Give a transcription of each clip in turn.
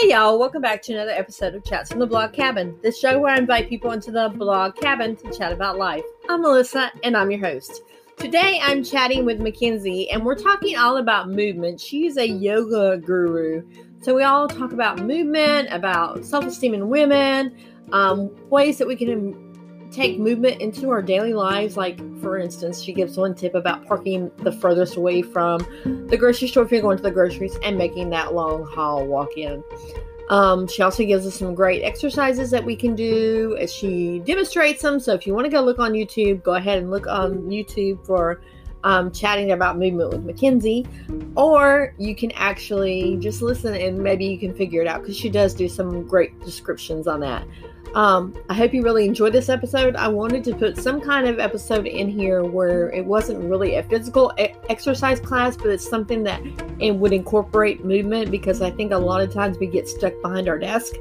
Hey y'all, welcome back to another episode of Chats from the Blog Cabin, the show where I invite people into the blog cabin to chat about life. I'm Melissa and I'm your host. Today I'm chatting with Mackenzie and we're talking all about movement. She's a yoga guru. So we all talk about movement, about self-esteem in women, um, ways that we can take movement into our daily lives. Like, for instance, she gives one tip about parking the furthest away from the grocery store if you're going to the groceries and making that long haul walk in. Um, she also gives us some great exercises that we can do as she demonstrates them. So, if you want to go look on YouTube, go ahead and look on YouTube for um, chatting about movement with Mackenzie, or you can actually just listen and maybe you can figure it out because she does do some great descriptions on that. Um, I hope you really enjoyed this episode. I wanted to put some kind of episode in here where it wasn't really a physical e- exercise class, but it's something that it would incorporate movement because I think a lot of times we get stuck behind our desk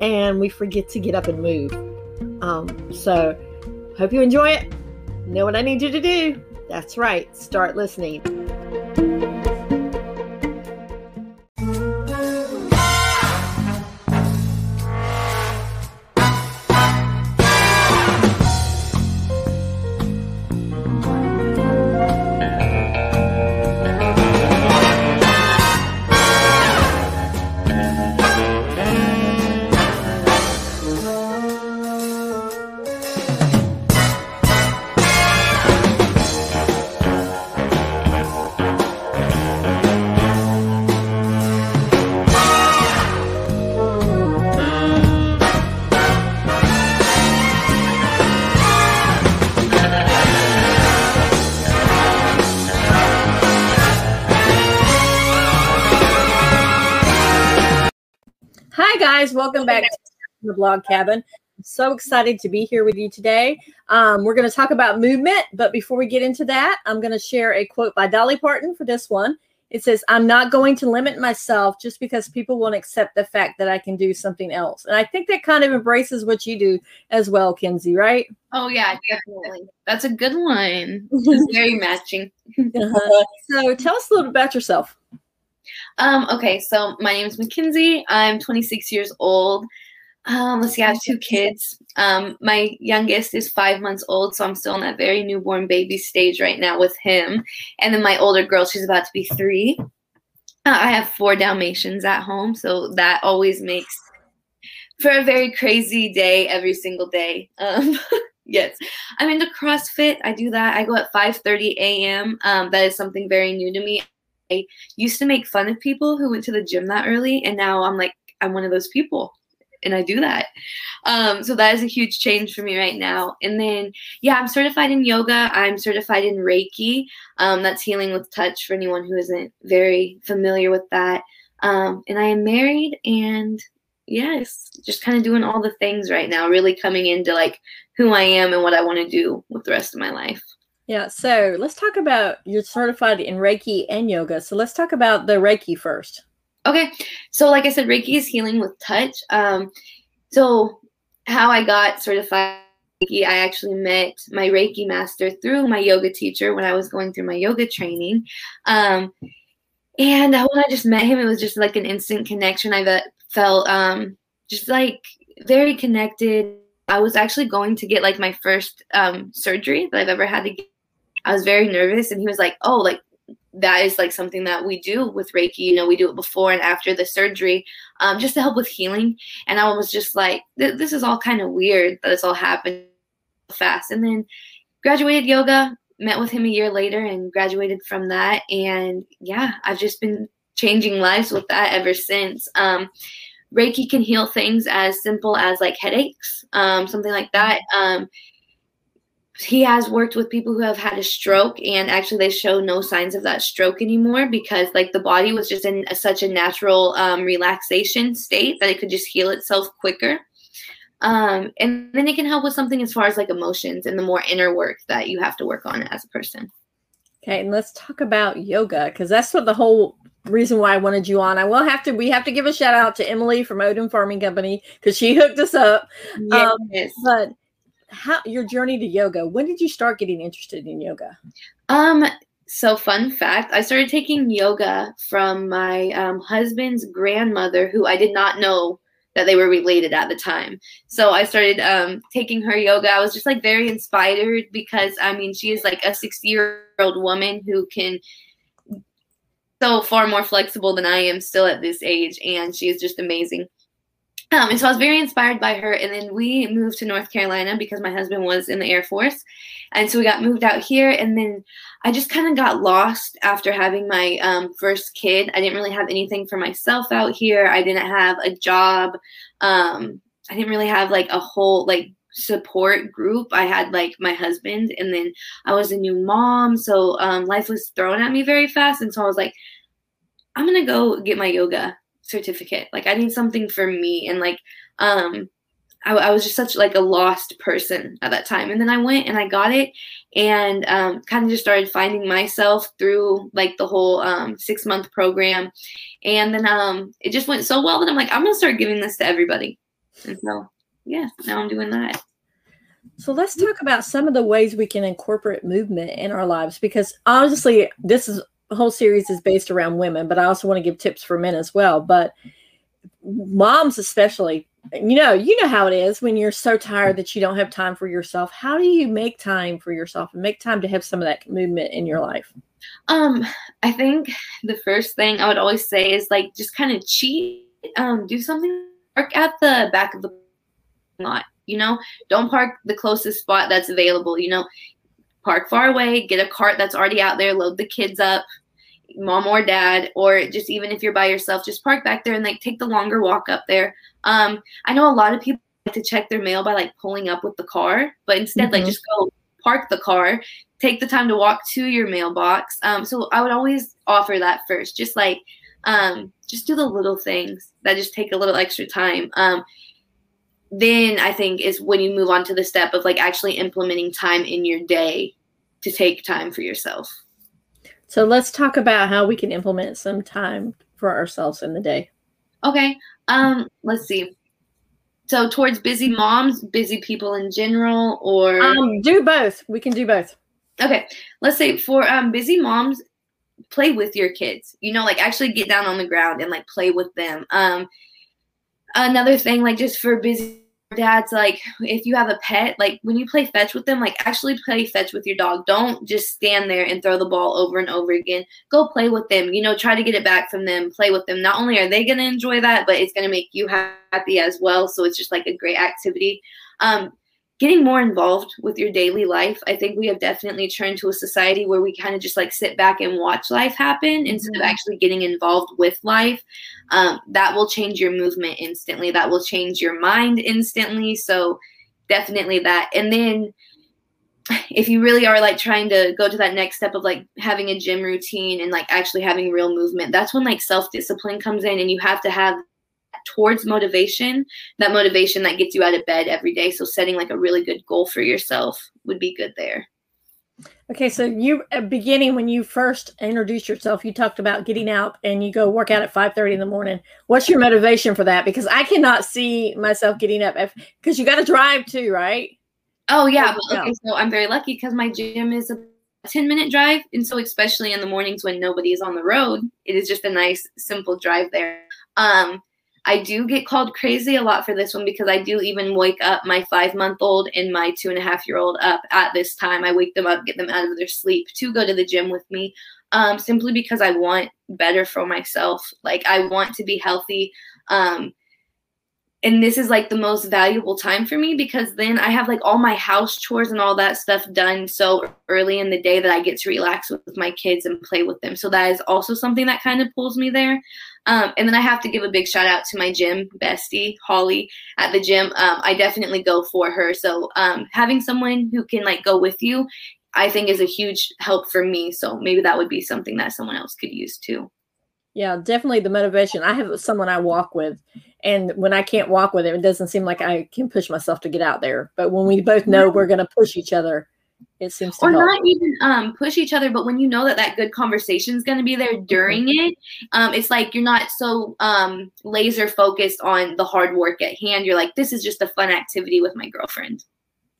and we forget to get up and move. Um, so, hope you enjoy it. Know what I need you to do? That's right, start listening. Welcome back to the blog cabin. I'm so excited to be here with you today. Um, we're going to talk about movement, but before we get into that, I'm going to share a quote by Dolly Parton for this one. It says, I'm not going to limit myself just because people won't accept the fact that I can do something else. And I think that kind of embraces what you do as well, Kenzie, right? Oh yeah, definitely. That's a good one. It's very matching. Uh-huh. So tell us a little bit about yourself. Um, okay, so my name is Mackenzie. I'm 26 years old. Um, let's see, I have two kids. Um, my youngest is five months old, so I'm still in that very newborn baby stage right now with him. And then my older girl, she's about to be three. Uh, I have four Dalmatians at home, so that always makes for a very crazy day every single day. Um, yes, I'm into CrossFit. I do that. I go at 5:30 a.m. Um, that is something very new to me. I used to make fun of people who went to the gym that early, and now I'm like, I'm one of those people, and I do that. Um, so that is a huge change for me right now. And then, yeah, I'm certified in yoga. I'm certified in Reiki. Um, that's healing with touch for anyone who isn't very familiar with that. Um, and I am married, and yes, just kind of doing all the things right now, really coming into like who I am and what I want to do with the rest of my life. Yeah, so let's talk about you're certified in Reiki and yoga. So let's talk about the Reiki first. Okay, so like I said, Reiki is healing with touch. Um, so how I got certified Reiki, I actually met my Reiki master through my yoga teacher when I was going through my yoga training. Um, and when I just met him, it was just like an instant connection. I felt um, just like very connected. I was actually going to get like my first um, surgery that I've ever had to get. I was very nervous, and he was like, "Oh, like that is like something that we do with Reiki. You know, we do it before and after the surgery, um, just to help with healing." And I was just like, "This is all kind of weird that it's all happened fast." And then graduated yoga, met with him a year later, and graduated from that. And yeah, I've just been changing lives with that ever since. Um, Reiki can heal things as simple as like headaches, um, something like that. Um, he has worked with people who have had a stroke and actually they show no signs of that stroke anymore because like the body was just in a, such a natural um, relaxation state that it could just heal itself quicker um, and then it can help with something as far as like emotions and the more inner work that you have to work on as a person Okay, and let's talk about yoga because that's what the whole reason why I wanted you on. I will have to we have to give a shout out to Emily from Odin Farming Company because she hooked us up. yes. Um, but how your journey to yoga? When did you start getting interested in yoga? Um, so fun fact i started taking yoga from my um, husband's grandmother who i did not know that they were related at the time so i started um, taking her yoga i was just like very inspired because i mean she is like a 60 year old woman who can so far more flexible than i am still at this age and she is just amazing um, and so I was very inspired by her. And then we moved to North Carolina because my husband was in the Air Force. And so we got moved out here. And then I just kind of got lost after having my um, first kid. I didn't really have anything for myself out here. I didn't have a job. Um, I didn't really have like a whole like support group. I had like my husband, and then I was a new mom. So um, life was thrown at me very fast. And so I was like, I'm going to go get my yoga certificate. Like I need something for me. And like, um, I, I, was just such like a lost person at that time. And then I went and I got it and um, kind of just started finding myself through like the whole um, six month program. And then um, it just went so well that I'm like, I'm going to start giving this to everybody. And so, yeah, now I'm doing that. So let's talk about some of the ways we can incorporate movement in our lives because honestly, this is whole series is based around women, but I also want to give tips for men as well. But moms, especially, you know, you know how it is when you're so tired that you don't have time for yourself. How do you make time for yourself and make time to have some of that movement in your life? Um, I think the first thing I would always say is like just kind of cheat, um, do something park at the back of the lot. You know, don't park the closest spot that's available. You know, park far away, get a cart that's already out there, load the kids up, mom or dad, or just even if you're by yourself, just park back there and like take the longer walk up there. Um, I know a lot of people like to check their mail by like pulling up with the car, but instead mm-hmm. like just go park the car, take the time to walk to your mailbox. Um, so I would always offer that first, just like um, just do the little things that just take a little extra time. Um, then I think is when you move on to the step of like actually implementing time in your day to take time for yourself. So let's talk about how we can implement some time for ourselves in the day. Okay. Um, let's see. So towards busy moms, busy people in general, or um, do both. We can do both. Okay. Let's say for um busy moms, play with your kids. You know, like actually get down on the ground and like play with them. Um another thing, like just for busy dads like if you have a pet like when you play fetch with them like actually play fetch with your dog. Don't just stand there and throw the ball over and over again. Go play with them you know try to get it back from them play with them. Not only are they going to enjoy that but it's going to make you happy as well. So it's just like a great activity. Um getting more involved with your daily life. I think we have definitely turned to a society where we kind of just like sit back and watch life happen instead mm-hmm. of actually getting involved with life. Um, that will change your movement instantly. That will change your mind instantly. So definitely that. And then if you really are like trying to go to that next step of like having a gym routine and like actually having real movement, that's when like self discipline comes in and you have to have towards motivation, that motivation that gets you out of bed every day. So setting like a really good goal for yourself would be good there. Okay, so you at beginning when you first introduced yourself, you talked about getting out and you go work out at five thirty in the morning. What's your motivation for that? Because I cannot see myself getting up because you got to drive too, right? Oh yeah, but, okay. So I'm very lucky because my gym is a 10 minute drive, and so especially in the mornings when nobody is on the road, it is just a nice simple drive there. Um, I do get called crazy a lot for this one because I do even wake up my five month old and my two and a half year old up at this time. I wake them up, get them out of their sleep to go to the gym with me, um, simply because I want better for myself. Like, I want to be healthy. Um, and this is like the most valuable time for me because then I have like all my house chores and all that stuff done so early in the day that I get to relax with my kids and play with them. So that is also something that kind of pulls me there. Um, and then I have to give a big shout out to my gym bestie, Holly, at the gym. Um, I definitely go for her. So um, having someone who can like go with you, I think is a huge help for me. So maybe that would be something that someone else could use too. Yeah, definitely the motivation. I have someone I walk with, and when I can't walk with him, it doesn't seem like I can push myself to get out there. But when we both know we're going to push each other, it seems to or help. not even um, push each other but when you know that that good conversation is going to be there during mm-hmm. it um, it's like you're not so um, laser focused on the hard work at hand you're like this is just a fun activity with my girlfriend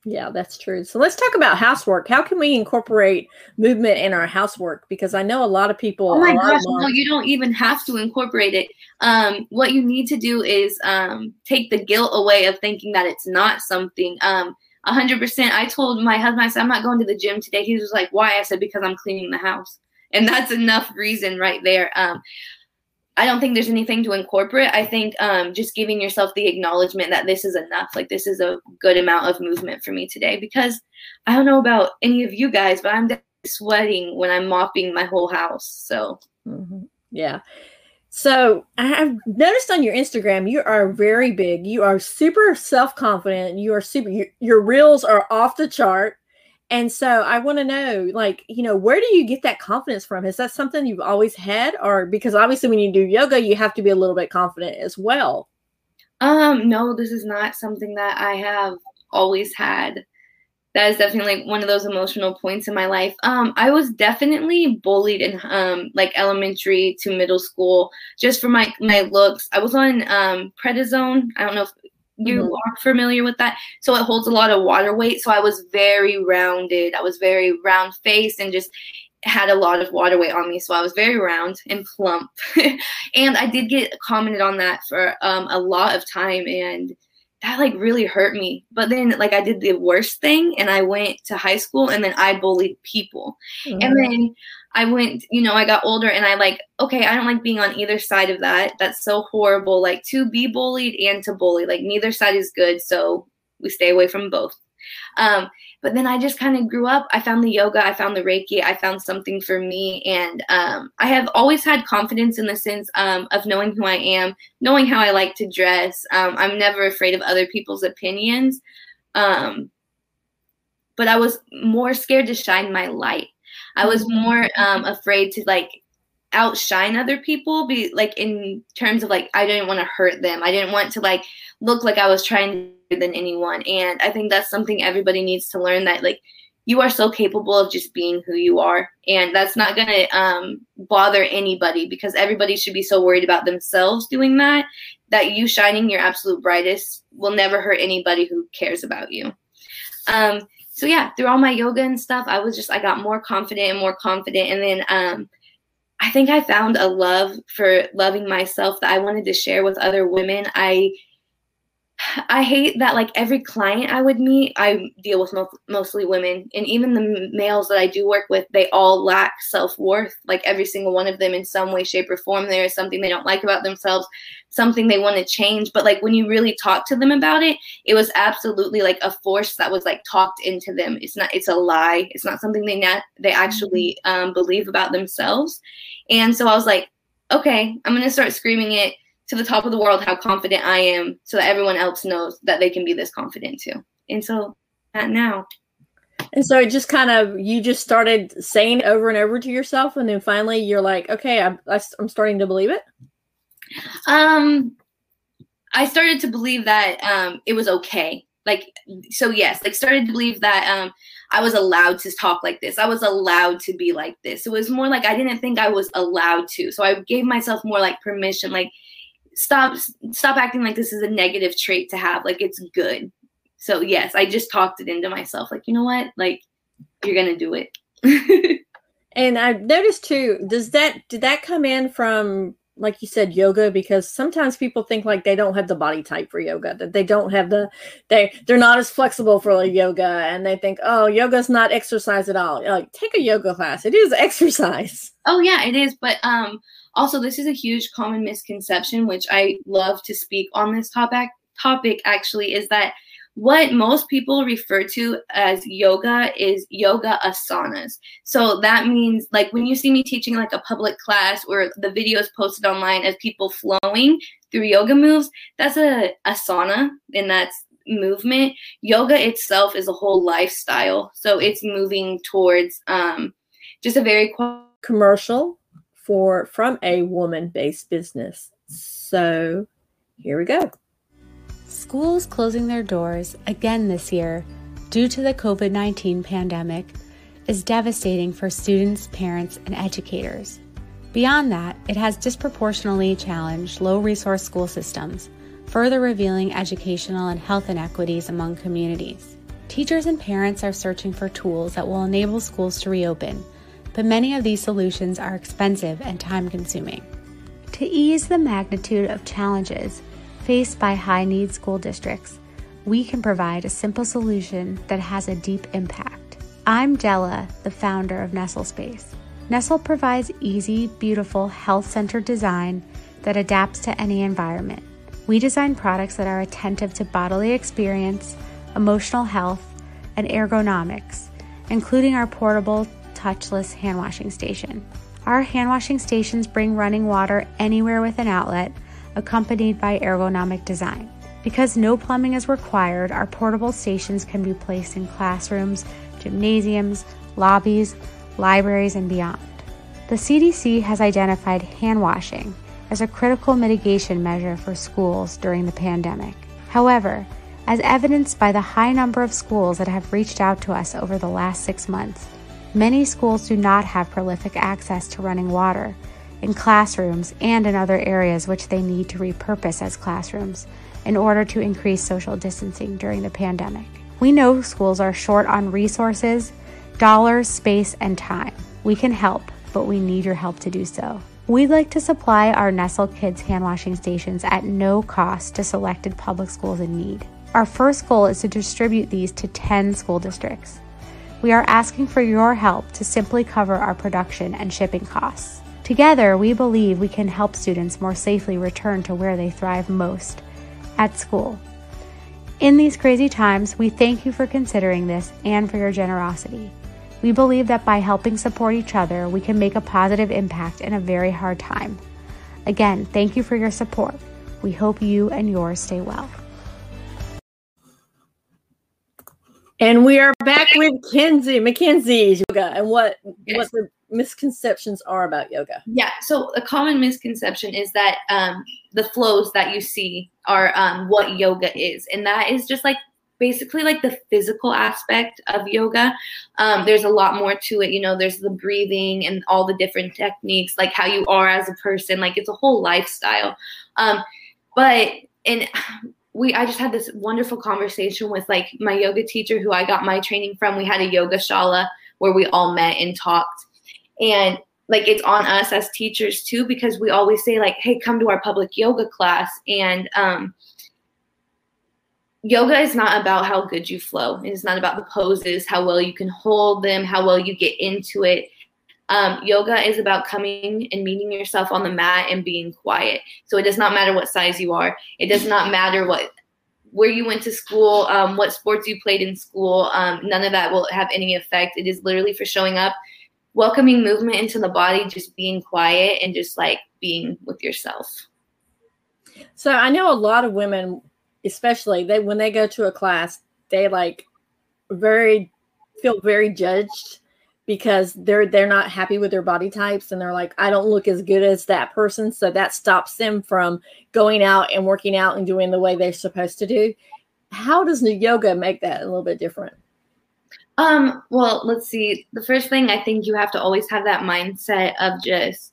Yeah, that's true. So let's talk about housework. How can we incorporate movement in our housework? Because I know a lot of people. Oh my gosh, no, you don't even have to incorporate it. Um, what you need to do is um, take the guilt away of thinking that it's not something. Um, 100%. I told my husband, I said, I'm not going to the gym today. He was like, why? I said, because I'm cleaning the house. And that's enough reason right there. Um, I don't think there's anything to incorporate. I think um, just giving yourself the acknowledgement that this is enough. Like this is a good amount of movement for me today because I don't know about any of you guys, but I'm sweating when I'm mopping my whole house. So mm-hmm. yeah. So I've noticed on your Instagram you are very big. You are super self confident. You are super. You, your reels are off the chart. And so I want to know, like, you know, where do you get that confidence from? Is that something you've always had, or because obviously when you do yoga, you have to be a little bit confident as well? Um, no, this is not something that I have always had. That is definitely like one of those emotional points in my life. Um, I was definitely bullied in um like elementary to middle school just for my my looks. I was on um prednisone. I don't know if you mm-hmm. are familiar with that. So it holds a lot of water weight. So I was very rounded. I was very round faced and just had a lot of water weight on me. So I was very round and plump. and I did get commented on that for um, a lot of time. And that like really hurt me. But then like I did the worst thing and I went to high school and then I bullied people. Mm-hmm. And then I went, you know, I got older and I like, okay, I don't like being on either side of that. That's so horrible. Like to be bullied and to bully, like neither side is good. So we stay away from both. Um, but then I just kind of grew up. I found the yoga, I found the Reiki, I found something for me. And um, I have always had confidence in the sense um, of knowing who I am, knowing how I like to dress. Um, I'm never afraid of other people's opinions. Um, but I was more scared to shine my light. I was more um, afraid to like outshine other people be like in terms of like I didn't want to hurt them. I didn't want to like look like I was trying to than anyone. And I think that's something everybody needs to learn that like you are so capable of just being who you are. And that's not going to um, bother anybody because everybody should be so worried about themselves doing that, that you shining your absolute brightest will never hurt anybody who cares about you. Um, so yeah, through all my yoga and stuff, I was just I got more confident and more confident, and then um, I think I found a love for loving myself that I wanted to share with other women. I I hate that like every client I would meet, I deal with mo- mostly women, and even the males that I do work with, they all lack self worth. Like every single one of them, in some way, shape, or form, there is something they don't like about themselves, something they want to change. But like when you really talk to them about it, it was absolutely like a force that was like talked into them. It's not. It's a lie. It's not something they not they actually mm-hmm. um, believe about themselves. And so I was like, okay, I'm gonna start screaming it to the top of the world how confident I am so that everyone else knows that they can be this confident too. And so that now. And so it just kind of, you just started saying over and over to yourself. And then finally you're like, okay, I'm, I'm starting to believe it. Um, I started to believe that um, it was okay. Like, so yes, like started to believe that um, I was allowed to talk like this. I was allowed to be like this. It was more like I didn't think I was allowed to. So I gave myself more like permission, like, stop stop acting like this is a negative trait to have like it's good. So yes i just talked it into myself like you know what? Like you're gonna do it. And i've noticed too does that did that come in from like you said yoga? Because sometimes people think like they don't have the body type for yoga that they don't have the they they're not as flexible for like yoga and they think oh yoga's not exercise at all. Like take a yoga class. It is exercise. Oh yeah it is but um also, this is a huge common misconception, which I love to speak on this topic. Topic actually is that what most people refer to as yoga is yoga asanas. So that means like when you see me teaching like a public class or the videos posted online of people flowing through yoga moves, that's a asana and that's movement. Yoga itself is a whole lifestyle. So it's moving towards um, just a very commercial for from a woman-based business. So, here we go. Schools closing their doors again this year due to the COVID-19 pandemic is devastating for students, parents, and educators. Beyond that, it has disproportionately challenged low resource school systems, further revealing educational and health inequities among communities. Teachers and parents are searching for tools that will enable schools to reopen, but many of these solutions are expensive and time consuming. To ease the magnitude of challenges faced by high need school districts, we can provide a simple solution that has a deep impact. I'm Della, the founder of Nestle Space. Nestle provides easy, beautiful, health centered design that adapts to any environment. We design products that are attentive to bodily experience, emotional health, and ergonomics, including our portable touchless hand washing station. Our hand washing stations bring running water anywhere with an outlet, accompanied by ergonomic design. Because no plumbing is required, our portable stations can be placed in classrooms, gymnasiums, lobbies, libraries, and beyond. The CDC has identified hand washing as a critical mitigation measure for schools during the pandemic. However, as evidenced by the high number of schools that have reached out to us over the last six months, many schools do not have prolific access to running water in classrooms and in other areas which they need to repurpose as classrooms in order to increase social distancing during the pandemic. We know schools are short on resources, dollars, space, and time. We can help, but we need your help to do so. We'd like to supply our Nestle Kids hand washing stations at no cost to selected public schools in need. Our first goal is to distribute these to 10 school districts. We are asking for your help to simply cover our production and shipping costs. Together, we believe we can help students more safely return to where they thrive most at school. In these crazy times, we thank you for considering this and for your generosity. We believe that by helping support each other, we can make a positive impact in a very hard time. Again, thank you for your support. We hope you and yours stay well. And we are back with Kenzie, Mackenzie's yoga, and what yes. what the misconceptions are about yoga. Yeah, so a common misconception is that um, the flows that you see are um, what yoga is, and that is just like basically like the physical aspect of yoga. Um, there's a lot more to it. You know, there's the breathing and all the different techniques, like how you are as a person. Like it's a whole lifestyle. Um, but and we I just had this wonderful conversation with like my yoga teacher who I got my training from. We had a yoga shala where we all met and talked. And like it's on us as teachers too because we always say like hey come to our public yoga class and um yoga is not about how good you flow it's not about the poses how well you can hold them how well you get into it um, yoga is about coming and meeting yourself on the mat and being quiet. So it does not matter what size you are. It does not matter what where you went to school, um, what sports you played in school. Um, none of that will have any effect. It is literally for showing up, welcoming movement into the body, just being quiet and just like being with yourself. So I know a lot of women, especially they when they go to a class, they like very feel very judged because they're they're not happy with their body types and they're like I don't look as good as that person so that stops them from going out and working out and doing the way they're supposed to do. How does new yoga make that a little bit different? Um well, let's see. The first thing I think you have to always have that mindset of just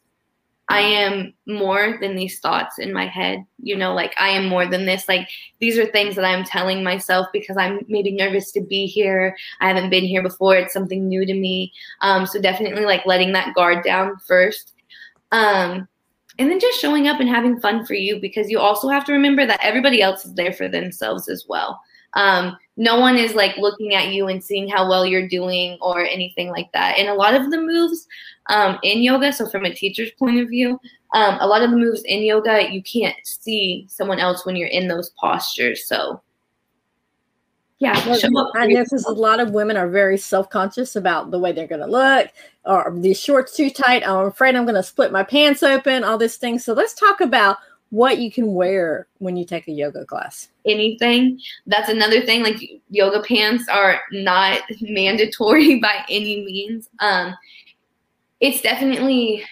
I am more than these thoughts in my head. You know, like I am more than this. Like these are things that I'm telling myself because I'm maybe nervous to be here. I haven't been here before. It's something new to me. Um, so definitely like letting that guard down first. Um, and then just showing up and having fun for you because you also have to remember that everybody else is there for themselves as well. Um, no one is like looking at you and seeing how well you're doing or anything like that. And a lot of the moves um, in yoga, so from a teacher's point of view, um, a lot of the moves in yoga, you can't see someone else when you're in those postures. So, yeah, I know because a lot of women are very self conscious about the way they're going to look, or these shorts too tight. I'm afraid I'm going to split my pants open, all this thing. So, let's talk about what you can wear when you take a yoga class. Anything. That's another thing. Like yoga pants are not mandatory by any means. Um, it's definitely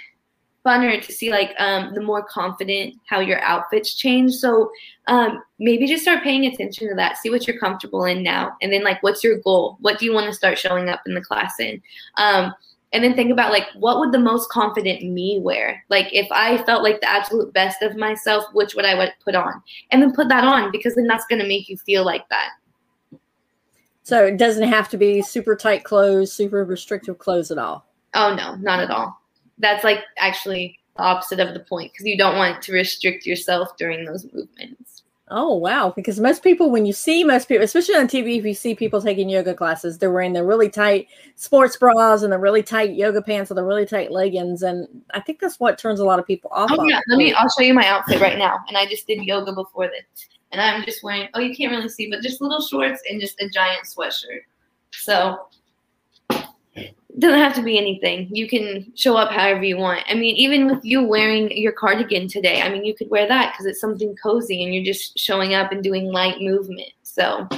funner to see like um, the more confident how your outfits change. So um, maybe just start paying attention to that. See what you're comfortable in now, and then like what's your goal? What do you want to start showing up in the class in? Um, and then think about like what would the most confident me wear like if i felt like the absolute best of myself which would i would put on and then put that on because then that's going to make you feel like that So it doesn't have to be super tight clothes, super restrictive clothes at all. Oh no, not at all. That's like actually the opposite of the point because you don't want to restrict yourself during those movements. Oh wow! Because most people, when you see most people, especially on TV, if you see people taking yoga classes, they're wearing their really tight sports bras and the really tight yoga pants and the really tight leggings, and I think that's what turns a lot of people off. Oh yeah, let me. I'll show you my outfit right now, and I just did yoga before this, and I'm just wearing. Oh, you can't really see, but just little shorts and just a giant sweatshirt. So doesn't have to be anything. You can show up however you want. I mean, even with you wearing your cardigan today, I mean, you could wear that because it's something cozy and you're just showing up and doing light movement. So,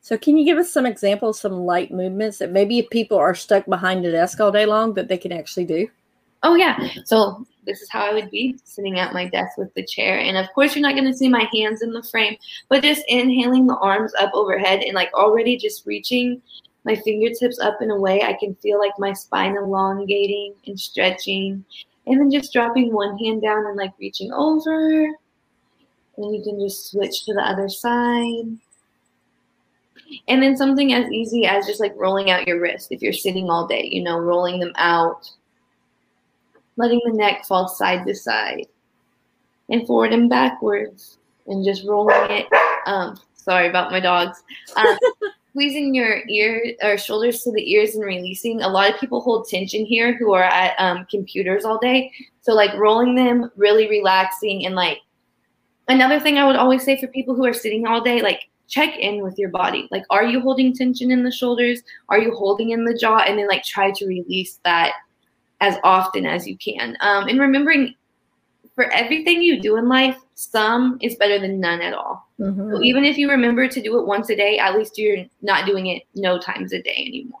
so can you give us some examples, some light movements that maybe if people are stuck behind a desk all day long that they can actually do? Oh yeah. So this is how I would be sitting at my desk with the chair. And of course, you're not going to see my hands in the frame, but just inhaling the arms up overhead and like already just reaching my fingertips up in a way I can feel like my spine elongating and stretching. And then just dropping one hand down and like reaching over. And you can just switch to the other side. And then something as easy as just like rolling out your wrist if you're sitting all day, you know, rolling them out, letting the neck fall side to side and forward and backwards, and just rolling it. Um, sorry about my dogs. Um, squeezing your ear or shoulders to the ears and releasing. A lot of people hold tension here who are at um, computers all day. So like rolling them, really relaxing, and like another thing I would always say for people who are sitting all day, like check in with your body. Like, are you holding tension in the shoulders? Are you holding in the jaw? And then like try to release that as often as you can. Um, and remembering for everything you do in life, some is better than none at all. Mm-hmm. So even if you remember to do it once a day, at least you're not doing it no times a day anymore.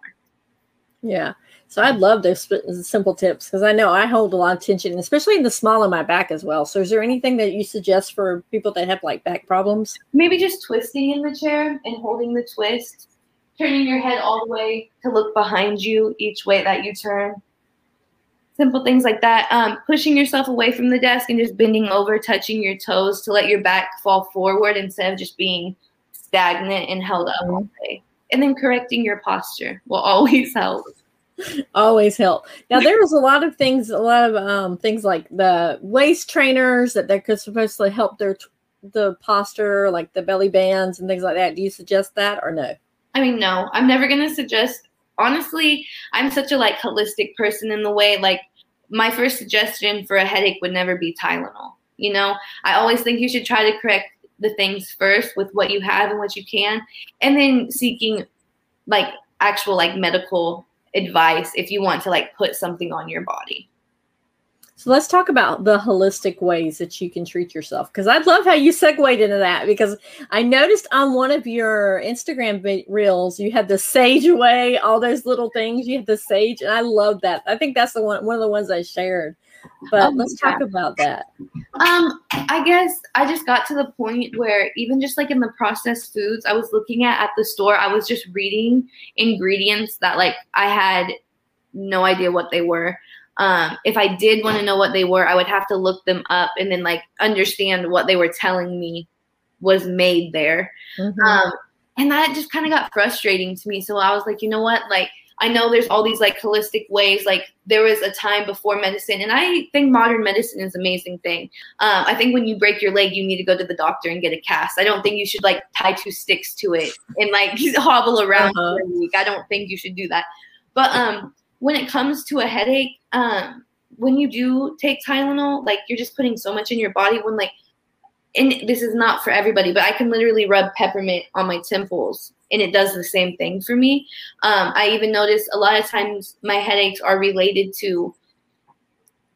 Yeah. So I'd love those simple tips because I know I hold a lot of tension, especially in the small of my back as well. So is there anything that you suggest for people that have like back problems? Maybe just twisting in the chair and holding the twist, turning your head all the way to look behind you each way that you turn simple things like that. Um, pushing yourself away from the desk and just bending over, touching your toes to let your back fall forward instead of just being stagnant and held up all mm-hmm. day. And then correcting your posture will always help. Always help. Now there was a lot of things, a lot of um, things like the waist trainers that they could supposed to help their the posture, like the belly bands and things like that. Do you suggest that or no? I mean, no. I'm never gonna suggest honestly, I'm such a like holistic person in the way like my first suggestion for a headache would never be Tylenol. You know, I always think you should try to correct the things first with what you have and what you can, and then seeking like actual like medical advice if you want to like put something on your body. So let's talk about the holistic ways that you can treat yourself. Because I love how you segued into that. Because I noticed on one of your Instagram reels, you had the sage way, all those little things. You had the sage, and I love that. I think that's the one, one of the ones I shared. But um, let's talk about that. Um, I guess I just got to the point where even just like in the processed foods I was looking at at the store, I was just reading ingredients that like I had no idea what they were. Um, if I did want to know what they were, I would have to look them up and then like understand what they were telling me was made there. Mm-hmm. Um, and that just kind of got frustrating to me. So I was like, you know what? Like, I know there's all these like holistic ways. Like there was a time before medicine, and I think modern medicine is an amazing thing. Um, I think when you break your leg, you need to go to the doctor and get a cast. I don't think you should like tie two sticks to it and like hobble around uh-huh. for a week. I don't think you should do that. But um, when it comes to a headache, um, when you do take Tylenol, like you're just putting so much in your body when like and this is not for everybody, but I can literally rub peppermint on my temples and it does the same thing for me. Um, I even notice a lot of times my headaches are related to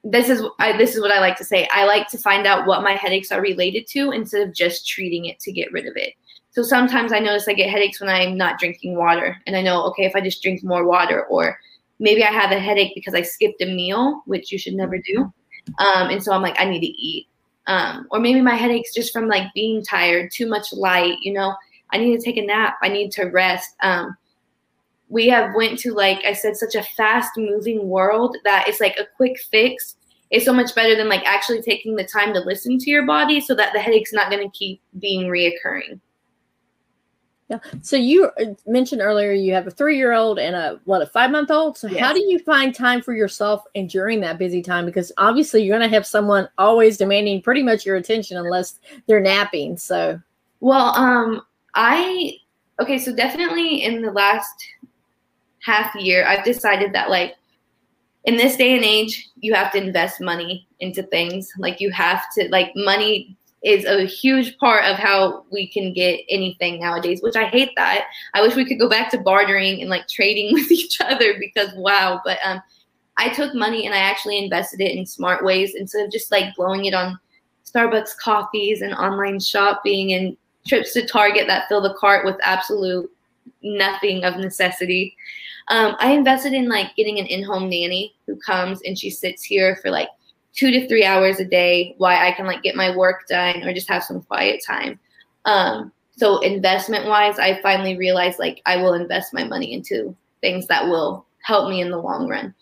this is I, this is what I like to say. I like to find out what my headaches are related to instead of just treating it to get rid of it. So sometimes I notice I get headaches when I'm not drinking water, and I know okay if I just drink more water or maybe I have a headache because I skipped a meal, which you should never do. Um, and so I'm like, I need to eat. Um, or maybe my headache's just from like being tired, too much light, you know, I need to take a nap. I need to rest. Um, we have went to, like I said, such a fast moving world that it's like a quick fix is so much better than like actually taking the time to listen to your body so that the headache's not going to keep being reoccurring. Yeah. So you uh, mentioned earlier you have a three-year-old and a what a five-month-old. So Yes. how do you find time for yourself and during that busy time? Because obviously you're going to have someone always demanding pretty much your attention unless they're napping. So Well, um, I okay, so definitely in the last half year, I've decided that like in this day and age, you have to invest money into things. Like you have to like money is a huge part of how we can get anything nowadays, which I hate that. I wish we could go back to bartering and like trading with each other because wow, but um I took money and I actually invested it in smart ways instead of just like blowing it on Starbucks coffees and online shopping and trips to Target that fill the cart with absolute nothing of necessity. Um, I invested in like getting an in-home nanny who comes and she sits here for like two to three hours a day why I can like get my work done or just have some quiet time. Um, so investment wise, I finally realized like I will invest my money into things that will help me in the long run.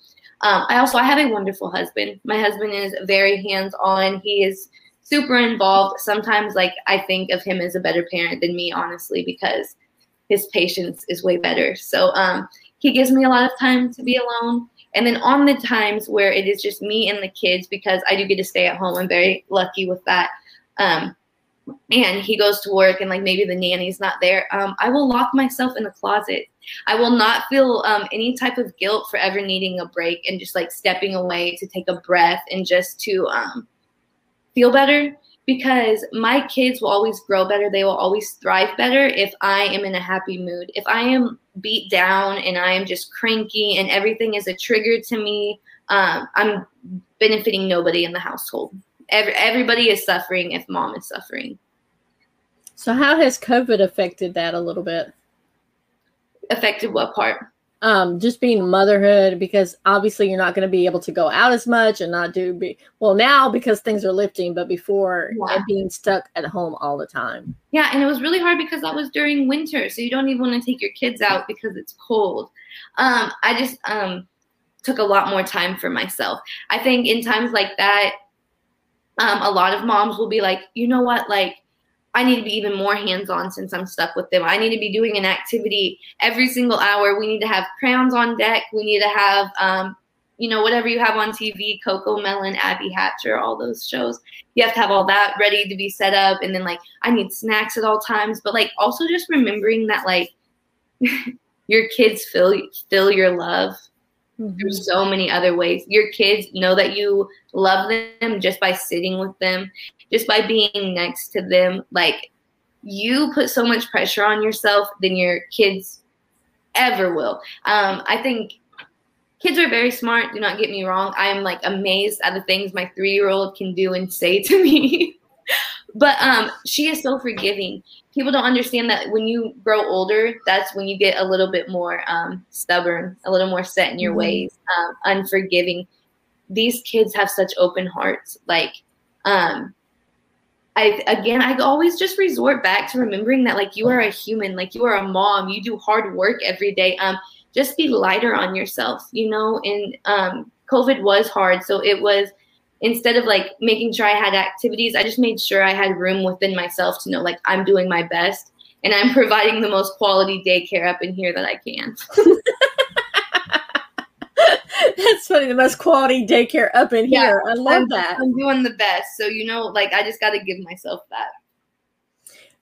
Um, I also I have a wonderful husband. My husband is very hands on. He is super involved. Sometimes like I think of him as a better parent than me, honestly, because his patience is way better. So um, he gives me a lot of time to be alone. And then on the times where it is just me and the kids, because I do get to stay at home, I'm very lucky with that. Um, and he goes to work and like maybe the nanny's not there um, i will lock myself in the closet i will not feel um, any type of guilt for ever needing a break and just like stepping away to take a breath and just to um, feel better because my kids will always grow better. They will always thrive better if i am in a happy mood. If i am beat down and i am just cranky and everything is a trigger to me um, i'm benefiting nobody in the household. Every, everybody is suffering if mom is suffering. So how has COVID affected that a little bit? affected what part Um, just being motherhood because obviously you're not going to be able to go out as much and not do be well now because things are lifting, but before Yeah. being stuck at home all the time. Yeah, and it was really hard because that was during winter, so you don't even want to take your kids out because it's cold. Um, I just um, took a lot more time for myself. I think in times like that, um, a lot of moms will be like, you know what, like. I need to be even more hands on since I'm stuck with them. I need to be doing an activity every single hour. We need to have crayons on deck. We need to have, um, you know, whatever you have on TV, CoComelon, Abby Hatcher, all those shows. You have to have all that ready to be set up. And then, like, I need snacks at all times. But, like, also just remembering that, like, your kids feel feel your love through so many other ways. Your kids know that you love them just by sitting with them, just by being next to them. Like you put so much pressure on yourself than your kids ever will. Um, I think kids are very smart. Do not get me wrong. I'm like amazed at the things my three year old can do and say to me. but um, she is so forgiving. People don't understand that when you grow older, that's when you get a little bit more um, stubborn, a little more set in your Mhm. ways, um, unforgiving. These kids have such open hearts. Like, um, I again, I always just resort back to remembering that like you are a human, like you are a mom, you do hard work every day. Um, just be lighter on yourself, you know. And um, COVID was hard, so it was instead of like making sure I had activities, I just made sure I had room within myself to know like I'm doing my best and I'm providing the most quality daycare up in here that I can. That's funny. The most quality daycare up in Yeah, here. I love I'm, that. I'm doing the best. So you know, like I just got to give myself that.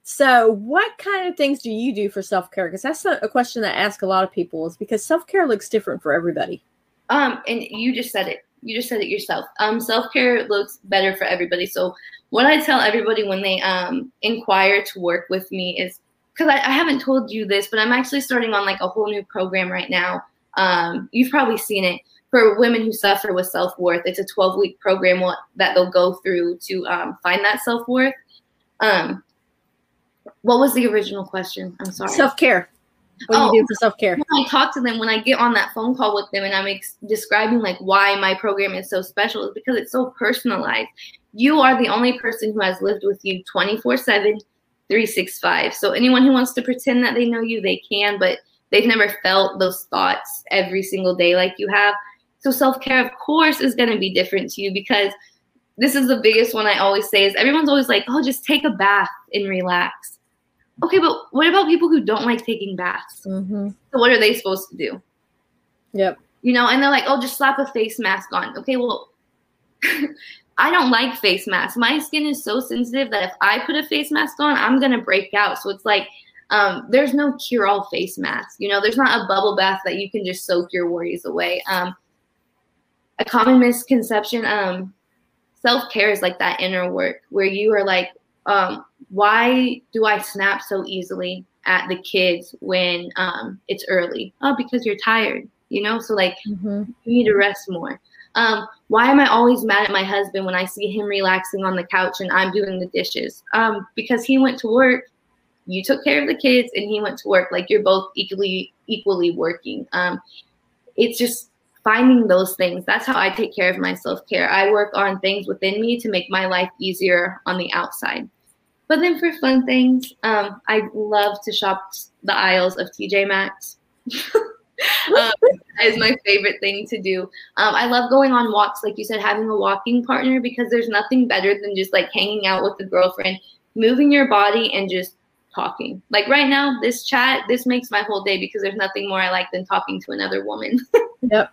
So, what kind of things do you do for self care? Because that's a a question that I ask a lot of people. Is because self care looks different for everybody. Um, and you just said it. You just said it yourself. Um, self care looks better for everybody. So what I tell everybody when they um inquire to work with me is because I, I haven't told you this, but I'm actually starting on like a whole new program right now. Um, you've probably seen it for women who suffer with self worth. It's a 12 week program that they'll go through to um, find that self worth. Um, what was the original question? I'm sorry. Self care. What do Oh. you do for self care? when I talk to them, when I get on that phone call with them and I'm ex- describing like why my program is so special, is because it's so personalized. You are the only person who has lived with you 24 7, 365. So anyone who wants to pretend that they know you, they can, but they've never felt those thoughts every single day like you have. So self care, of course, is going to be different to you because this is the biggest one I always say is everyone's always like, oh, just take a bath and relax. okay, but what about people who don't like taking baths? Mm-hmm. So what are they supposed to do? Yep. You know, and they're like, oh, just slap a face mask on. Okay, well, I don't like face masks. My skin is so sensitive that if I put a face mask on, I'm gonna break out. So it's like um, there's no cure-all face mask. You know, there's not a bubble bath that you can just soak your worries away. Um, a common misconception, um, self-care is like that inner work where you are like, um, why do I snap so easily at the kids when um, it's early? Oh, because you're tired. You know, so like Mm-hmm. you need to rest more. Um, why am I always mad at my husband when I see him relaxing on the couch and I'm doing the dishes? Um, because he went to work, you took care of the kids, and he went to work. Like you're both equally equally working. Um, it's just finding those things. That's how I take care of my self care. I work on things within me to make my life easier on the outside. But then for fun things, um, I love to shop the aisles of TJ Maxx. um, is my favorite thing to do. Um, I love going on walks, like you said, having a walking partner because there's nothing better than just like hanging out with a girlfriend, moving your body, and just talking. Like right now, this chat, this makes my whole day because there's nothing more I like than talking to another woman. Yep.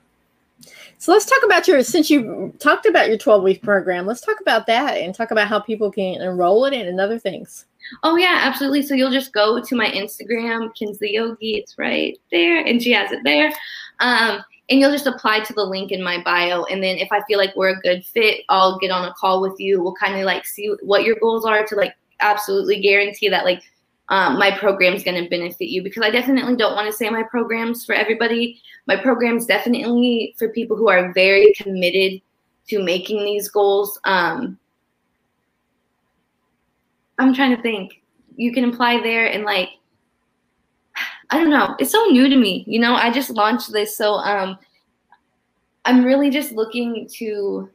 So let's talk about your since you talked about your 12 week program, let's talk about that and talk about how people can enroll in it and other things. Oh yeah, absolutely. So you'll just go to my Instagram, Kenz the Yogi. It's right there, and she has it there. Um, and you'll just apply to the link in my bio. And then if I feel like we're a good fit, I'll get on a call with you. We'll kind of like see what your goals are to like absolutely guarantee that like um, my program's going to benefit you because I definitely don't want to say my program's for everybody. My program's definitely for people who are very committed to making these goals. Um, I'm trying to think. You can apply there and like I don't know. It's so new to me. You know, I just launched this so um I'm really just looking to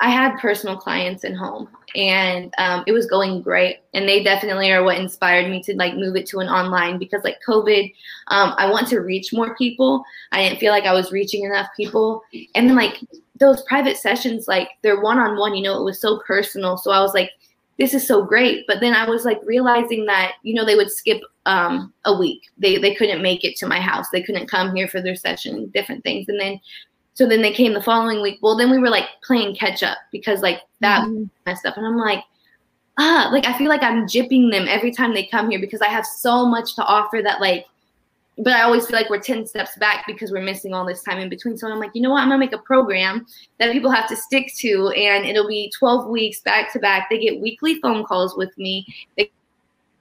I had personal clients in home and um, it was going great. And they definitely are what inspired me to like move it to an online because like COVID, um, I want to reach more people. I didn't feel like I was reaching enough people. And then like those private sessions, like they're one on one, you know, it was so personal. So I was like, this is so great. But then I was like realizing that, you know, they would skip um, a week. They, they couldn't make it to my house. They couldn't come here for their session, different things. And then so then they came the following week. Well, then we were like playing catch up because like that Mhm. messed up. And I'm like, ah, like I feel like I'm jipping them every time they come here because I have so much to offer that like, but I always feel like we're 10 steps back because we're missing all this time in between. So I'm like, you know what? I'm gonna make a program that people have to stick to and it'll be 12 weeks back to back. They get weekly phone calls with me. They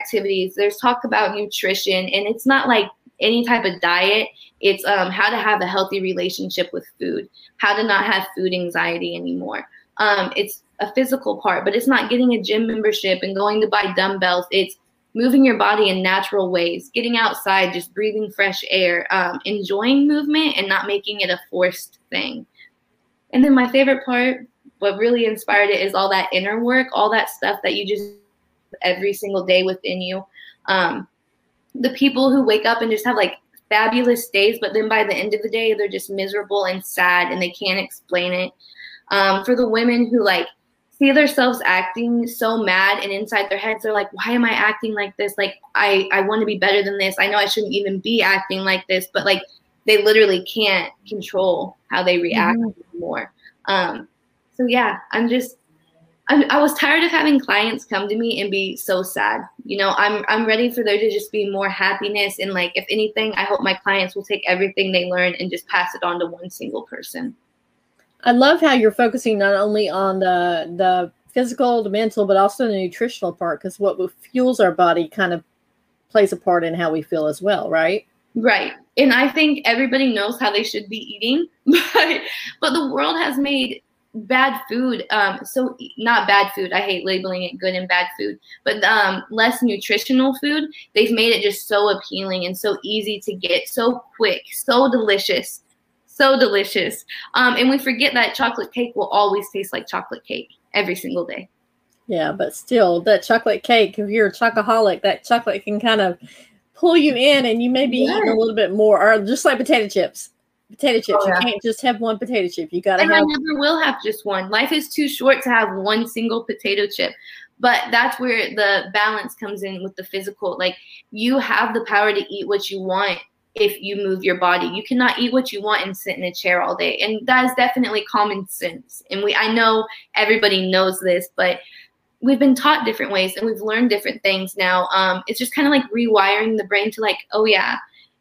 activities. There's talk about nutrition and it's not like any type of diet. It's um, how to have a healthy relationship with food, how to not have food anxiety anymore. Um, it's a physical part, but it's not getting a gym membership and going to buy dumbbells. It's moving your body in natural ways, getting outside, just breathing fresh air, um, enjoying movement and not making it a forced thing. And then my favorite part, what really inspired it is all that inner work, all that stuff that you just every single day within you. Um, the people who wake up and just have like fabulous days, but then by the end of the day, they're just miserable and sad and they can't explain it. Um, for the women who like see themselves acting so mad and inside their heads they're like why am i acting like this? Like i i want to be better than this. I know i shouldn't even be acting like this but like they literally can't control how they react anymore. Um so yeah i'm just I'm, i was tired of having clients come to me and be so sad you know i'm i'm ready for there to just be more happiness and like if anything i hope my clients will take everything they learn and just pass it on to one single person I love how you're focusing not only on the the physical, the mental, but also the nutritional part because what fuels our body kind of plays a part in how we feel as well, right? Right. And I think everybody knows how they should be eating, but but the world has made bad food um so not bad food i hate labeling it good and bad food but um less nutritional food they've made it just so appealing and so easy to get so quick so delicious so delicious. Um and we forget that chocolate cake will always taste like chocolate cake every single day. Yeah, but still, that chocolate cake, if you're a chocoholic, that chocolate can kind of pull you in and you may be eating a little bit more, or just like potato chips. Potato chips, Oh, yeah. you can't just have one potato chip. You got to and I never will have just one. Life is too short to have one single potato chip. but that's where the balance comes in with the physical like you have the power to eat what you want if you move your body you cannot eat what you want and sit in a chair all day and that is definitely common sense and we i know everybody knows this but we've been taught different ways and we've learned different things now um, it's just kind of like rewiring the brain to like oh yeah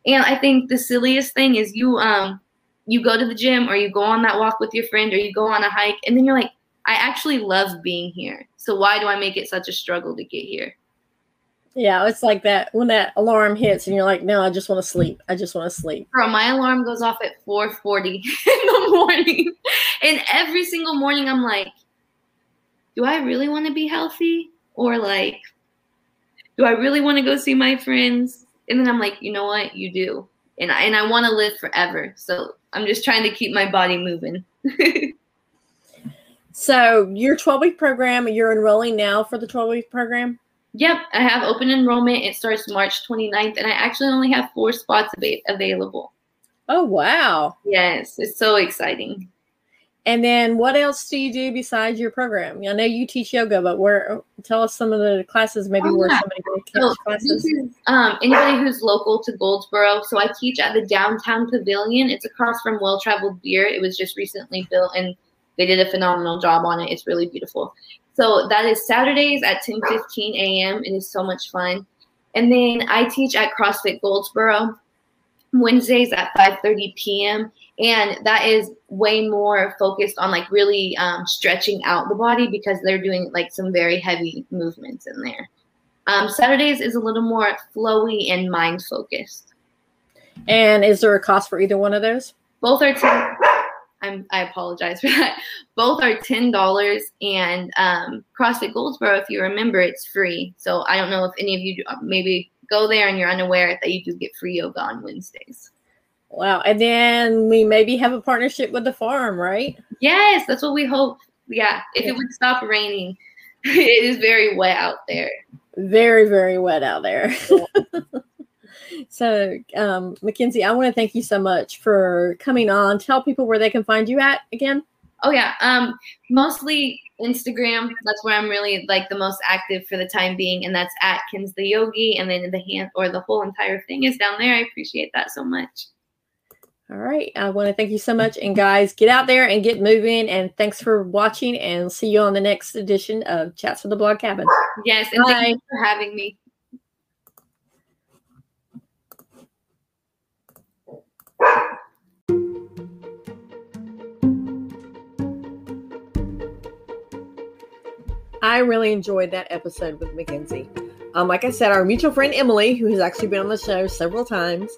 and i think the silliest thing is you um you go to the gym or you go on that walk with your friend or you go on a hike and then you're like I actually love being here. So why do I make it such a struggle to get here? Yeah, it's like that when that alarm hits and you're like, no, I just want to sleep. I just want to sleep. Bro, my alarm goes off at 4:40 in the morning. And every single morning I'm like, do I really want to be healthy? Or like, do I really want to go see my friends? And then I'm like, you know what? You do. And I and I want to live forever. So I'm just trying to keep my body moving. So your 12 week program, you're enrolling now for the 12 week program? Yep, I have open enrollment. It starts March 29th, and I actually only have four spots av- available. Oh, wow. Yes, it's so exciting. And then what else do you do besides your program? I know you teach yoga, but where tell us some of the classes, maybe oh, where yeah. somebody can so classes. Is, um, anybody who's local to Goldsboro. So I teach at the downtown pavilion. It's across from Well Traveled Beer. It was just recently built and they did a phenomenal job on it. It's really beautiful. So that is Saturdays at 10 15 a.m. It is so much fun. And then I teach at CrossFit Goldsboro Wednesdays at 5:30 p.m. And that is way more focused on like really um, stretching out the body because they're doing like some very heavy movements in there. Um, Saturdays is a little more flowy and mind focused. And is there a cost for either one of those? Both are 10, I'm, I apologize for that. Both are ten dollars, and um, CrossFit Goldsboro, if you remember, it's free. So I don't know if any of you uh, maybe go there and you're unaware that you do get free yoga on Wednesdays. Wow! And then we maybe have a partnership with the farm, right? Yes, that's what we hope. Yeah, if yeah. it would stop raining, it is very wet out there. Very, very wet out there. Yeah. So, um, Mackenzie, I want to thank you so much for coming on. Tell people where they can find you at again. Oh yeah, um, mostly Instagram. That's where I'm really like the most active for the time being, and that's at Atkins the Yogi. And then the hand or the whole entire thing is down there. I appreciate that so much. All right. I want to thank you so much. And guys, get out there and get moving. And thanks for watching. And see you on the next edition of Chats from the Blog Cabin. Yes. And Bye. thank you for having me. I really enjoyed that episode with Mackenzie. Um, like I said, our mutual friend Emily, who has actually been on the show several times,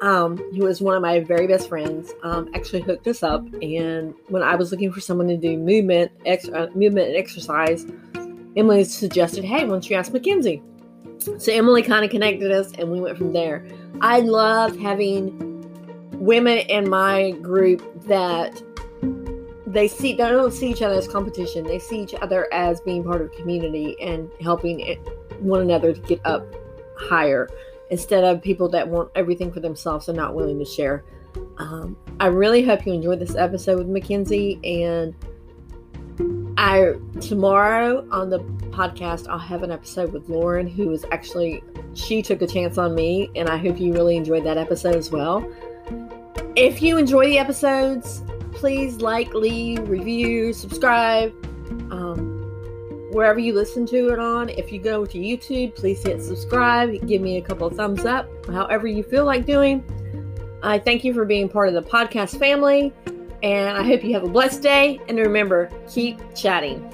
um, who is one of my very best friends, um, actually hooked us up. And when I was looking for someone to do movement, ex- uh, movement and exercise, Emily suggested, "Hey, why don't you ask Mackenzie?" So Emily kind of connected us, and we went from there. I love having women in my group that they see they don't see each other as competition. They see each other as being part of community and helping one another to get up higher instead of people that want everything for themselves and not willing to share. Um, I really hope you enjoyed this episode with Mackenzie and I tomorrow on the podcast I'll have an episode with Lauren who is actually she took a chance on me and I hope you really enjoyed that episode as well. If you enjoy the episodes, please like, leave, review, subscribe. Um, wherever you listen to it on. If you go to YouTube, please hit subscribe. Give me a couple of thumbs up, however you feel like doing. I thank you for being part of the podcast family, and I hope you have a blessed day. And remember, keep chatting.